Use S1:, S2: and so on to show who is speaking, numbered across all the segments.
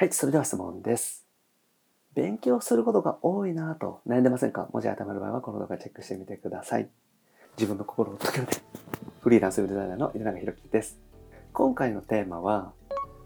S1: はい、それでは質問です。勉強することが多いなぁと悩んでませんか？文字が頭る場合はこの動画チェックしてみてください。自分の心を解けるフリーランスウェブデザイナーの井永弘樹です。今回のテーマは、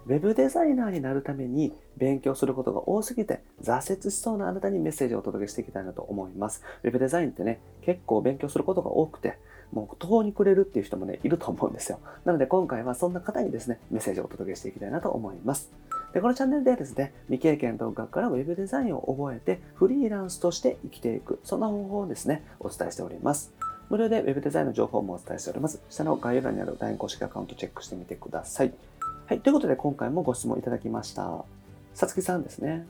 S1: ウェブデザイナーになるために勉強することが多すぎて挫折しそうなあなたにメッセージをお届けしていきたいなと思います。ウェブデザインってね、結構勉強することが多くて、もう途方に暮れるっていう人もね、いると思うんですよ。なので今回はそんな方にですね、メッセージをお届けしていきたいなと思います。で、このチャンネルではですね、未経験独学からウェブデザインを覚えてフリーランスとして生きていく、そんな方法をですね、お伝えしております。無料でウェブデザインの情報もお伝えしております。下の概要欄にある LINE 公式アカウントチェックしてみてください。はい、ということで今回もご質問いただきました。さつきさんですね。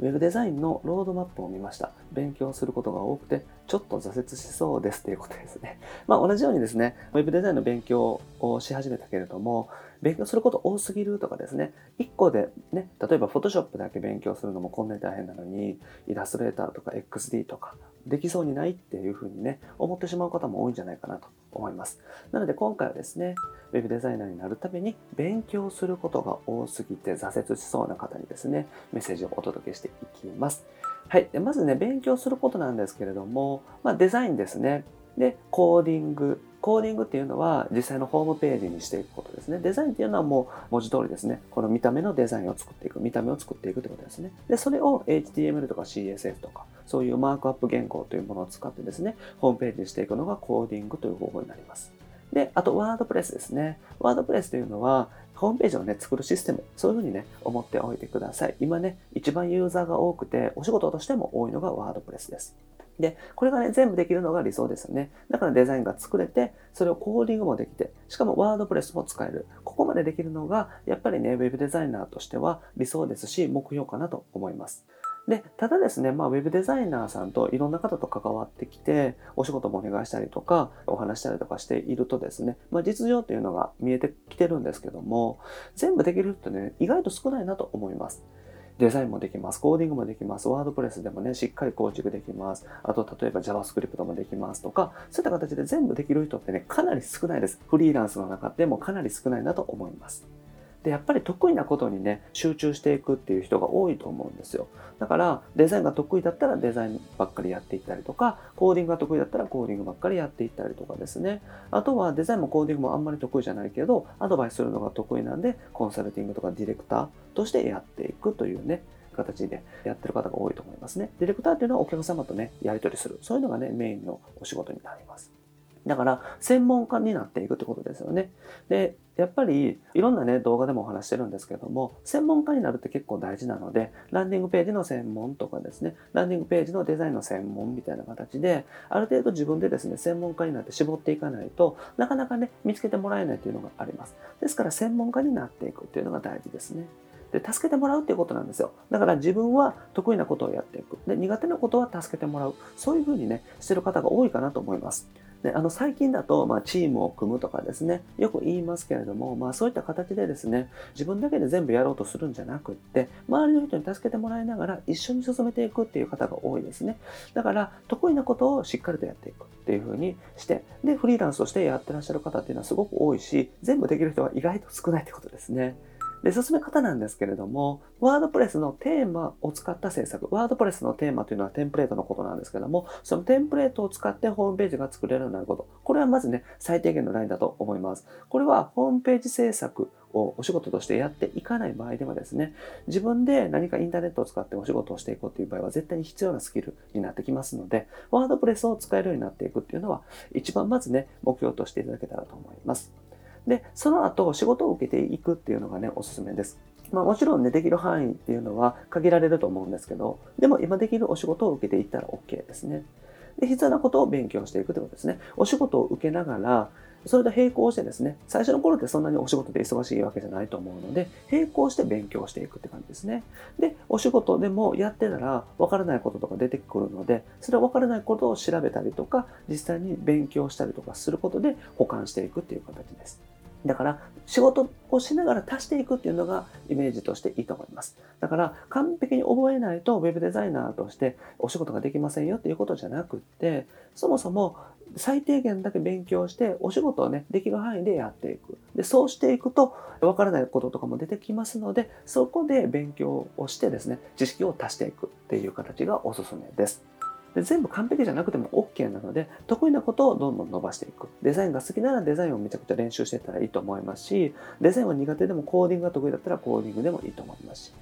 S1: ウェブデザインのロードマップを見ました。勉強することが多くて、ちょっと挫折しそうですということですね。まあ同じようにですね、ウェブデザインの勉強をし始めたけれども、勉強すること多すぎるとかですね、1個でね、例えば Photoshop だけ勉強するのもこんなに大変なのに、イラストレーターとか XD とかできそうにないっていうふうにね、思ってしまう方も多いんじゃないかなと思います。なので今回はですね、ウェブデザイナーになるために勉強することが多すぎて挫折しそうな方にですね、メッセージをお届けしていきます。はい。でまずね、勉強することなんですけれども、まあ、デザインですね。で、コーディング。コーディングっていうのは実際のホームページにしていくことですね。デザインっていうのはもう文字通りですね。この見た目のデザインを作っていく。見た目を作っていくってことですね。で、それを HTML とか CSS とか、そういうマークアップ言語というものを使ってですね、ホームページにしていくのがコーディングという方法になります。で、あとワードプレスですね。ワードプレスというのは、ホームページをね、作るシステム、そういうふうにね、思っておいてください。今ね、一番ユーザーが多くて、お仕事としても多いのがワードプレスです。で、これがね、全部できるのが理想ですよね。だからデザインが作れて、それをコーディングもできて、しかもワードプレスも使える。ここまでできるのが、やっぱりね、ウェブデザイナーとしては理想ですし、目標かなと思います。で、ただですね、まあ、ウェブデザイナーさんといろんな方と関わってきて、お仕事もお願いしたりとか、お話したりとかしているとですね、まあ、実情というのが見えてきてるんですけども、全部できる人ね、意外と少ないなと思います。デザインもできます。コーディングもできます。ワードプレスでもね、しっかり構築できます。あと、例えば JavaScript もできますとか、そういった形で全部できる人ってね、かなり少ないです。フリーランスの中でもかなり少ないなと思います。で、やっぱり得意なことにね、集中していくっていう人が多いと思うんですよ。だから、デザインが得意だったらデザインばっかりやっていったりとか、コーディングが得意だったらコーディングばっかりやっていったりとかですね。あとはデザインもコーディングもあんまり得意じゃないけど、アドバイスするのが得意なんで、コンサルティングとかディレクターとしてやっていくというね、形でやってる方が多いと思いますね。ディレクターっていうのはお客様とね、やり取りする。そういうのがね、メインのお仕事になります。だから、専門家になっていくってことですよね。で、やっぱり、いろんなね、動画でもお話してるんですけども、専門家になるって結構大事なので、ランディングページの専門とかですね、ランディングページのデザインの専門みたいな形で、ある程度自分でですね、専門家になって絞っていかないとなかなかね、見つけてもらえないというのがあります。ですから、専門家になっていくっていうのが大事ですね。で、助けてもらうっていうことなんですよ。だから自分は得意なことをやっていく。で、苦手なことは助けてもらう。そういうふうにね、してる方が多いかなと思います。で、あの、最近だと、まあ、チームを組むとかですね、よく言いますけれども、まあ、そういった形でですね、自分だけで全部やろうとするんじゃなくって、周りの人に助けてもらいながら一緒に進めていくっていう方が多いですね。だから、得意なことをしっかりとやっていくっていうふうにして、で、フリーランスとしてやってらっしゃる方っていうのはすごく多いし、全部できる人は意外と少ないってことですね。で、進め方なんですけれども、ワードプレスのテーマを使った制作。ワードプレスのテーマというのはテンプレートのことなんですけども、そのテンプレートを使ってホームページが作れるようになること。これはまずね、最低限のラインだと思います。これはホームページ制作をお仕事としてやっていかない場合ではですね、自分で何かインターネットを使ってお仕事をしていこうという場合は絶対に必要なスキルになってきますので、ワードプレスを使えるようになっていくっていうのは、一番まずね、目標としていただけたらと思います。で、その後、仕事を受けていくっていうのがね、おすすめです。まあもちろんね、できる範囲っていうのは限られると思うんですけど、でも今できるお仕事を受けていったら OK ですね。で、必要なことを勉強していくってことですね。お仕事を受けながら、それと並行してですね、最初の頃ってそんなにお仕事で忙しいわけじゃないと思うので、並行して勉強していくって感じですね。で、お仕事でもやってたら分からないこととか出てくるので、それを分からないことを調べたりとか、実際に勉強したりとかすることで保管していくっていう形です。だから、仕事をしながら足していくっていうのがイメージとしていいと思います。だから、完璧に覚えないと Web デザイナーとしてお仕事ができませんよっていうことじゃなくって、そもそも最低限だけ勉強してお仕事をねできる範囲でやっていくでそうしていくとわからないこととかも出てきますのでそこで勉強をしてですね知識を足していくっていう形がおすすめですで全部完璧じゃなくても OK なので得意なことをどんどん伸ばしていく。デザインが好きならデザインをめちゃくちゃ練習していったらいいと思いますしデザインは苦手でもコーディングが得意だったらコーディングでもいいと思いますし。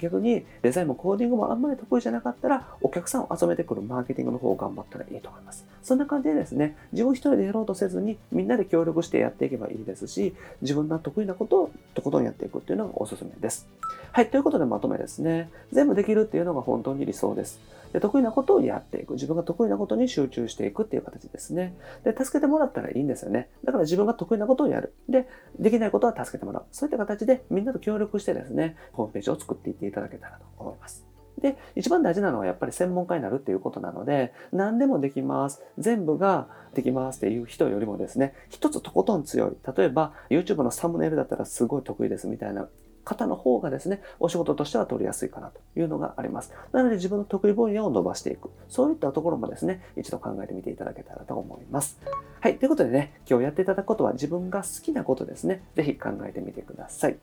S1: 逆にデザインもコーディングもあんまり得意じゃなかったらお客さんを集めてくるマーケティングの方を頑張ったらいいと思います。そんな感じでですね、自分一人でやろうとせずにみんなで協力してやっていけばいいですし、自分の得意なことをとことんやっていくっていうのがおすすめです。はい、ということでまとめですね。全部できるっていうのが本当に理想です。で得意なことをやっていく。自分が得意なことに集中していくっていう形ですね。で、助けてもらったらいいんですよね。だから自分が得意なことをやる。で、できないことは助けてもらう。そういった形でみんなと協力してですね、ホームページを作っていってていただけたらと思います。で、一番大事なのはやっぱり専門家になるっていうことなので、何でもできます。全部ができますっていう人よりもですね、一つとことん強い。例えば、YouTube のサムネイルだったらすごい得意ですみたいな方の方がですね、お仕事としては取りやすいかなというのがあります。なので自分の得意分野を伸ばしていく。そういったところもですね、一度考えてみていただけたらと思います。はい。ということでね、今日やっていただくことは自分が好きなことですね。ぜひ考えてみてください。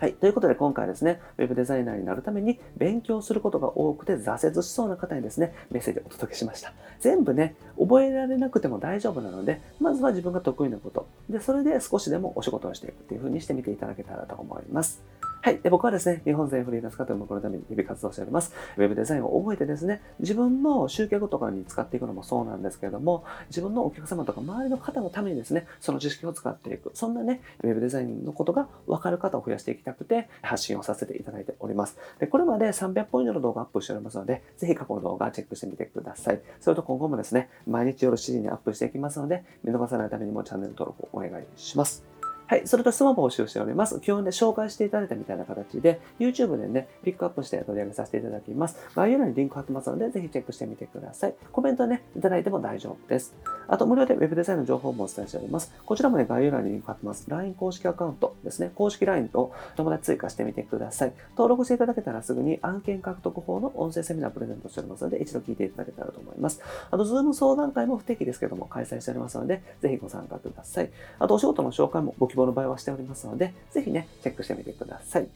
S1: はい。ということで今回はですね、ウェブデザイナーになるために勉強することが多くて挫折しそうな方にですね、メッセージをお届けしました。全部ね、覚えられなくても大丈夫なので、まずは自分が得意なこと。で、それで少しでもお仕事をしていくっていう風にしてみていただけたらと思います。はい。で、僕はですね、日本全フリーランス化という目のために日々活動しております。ウェブデザインを覚えてですね、自分の集客とかに使っていくのもそうなんですけれども、自分のお客様とか周りの方のためにですね、その知識を使っていく。そんなね、ウェブデザインのことが分かる方を増やしていきたくて、発信をさせていただいております。で、これまで300本以上の動画アップしておりますので、ぜひ過去の動画チェックしてみてください。それと今後もですね、毎日夜7時にアップしていきますので、見逃さないためにもチャンネル登録をお願いします。はい。それと質問募集しております。基本で、紹介していただいたみたいな形で、YouTube でね、ピックアップして取り上げさせていただきます。概要欄にリンク貼ってますので、ぜひチェックしてみてください。コメントね、いただいても大丈夫です。あと、無料で Web デザインの情報もお伝えしております。こちらもね、概要欄にリンク貼ってます。LINE 公式アカウントですね。公式 LINE と友達追加してみてください。登録していただけたらすぐに案件獲得法の音声セミナープレゼントしておりますので、一度聞いていただけたらと思います。あと、Zoom 相談会も不定期ですけども、開催しておりますので、ぜひご参加ください。あと、お仕事の紹介もご希望の場合はしておりますので、ぜひね、チェックしてみてください。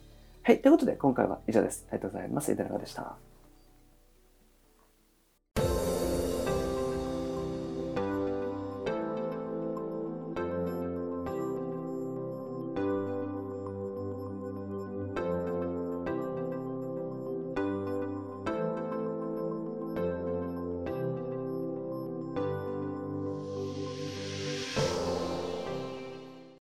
S1: はい。ということで、今回は以上です。ありがとうございます。いただかでした。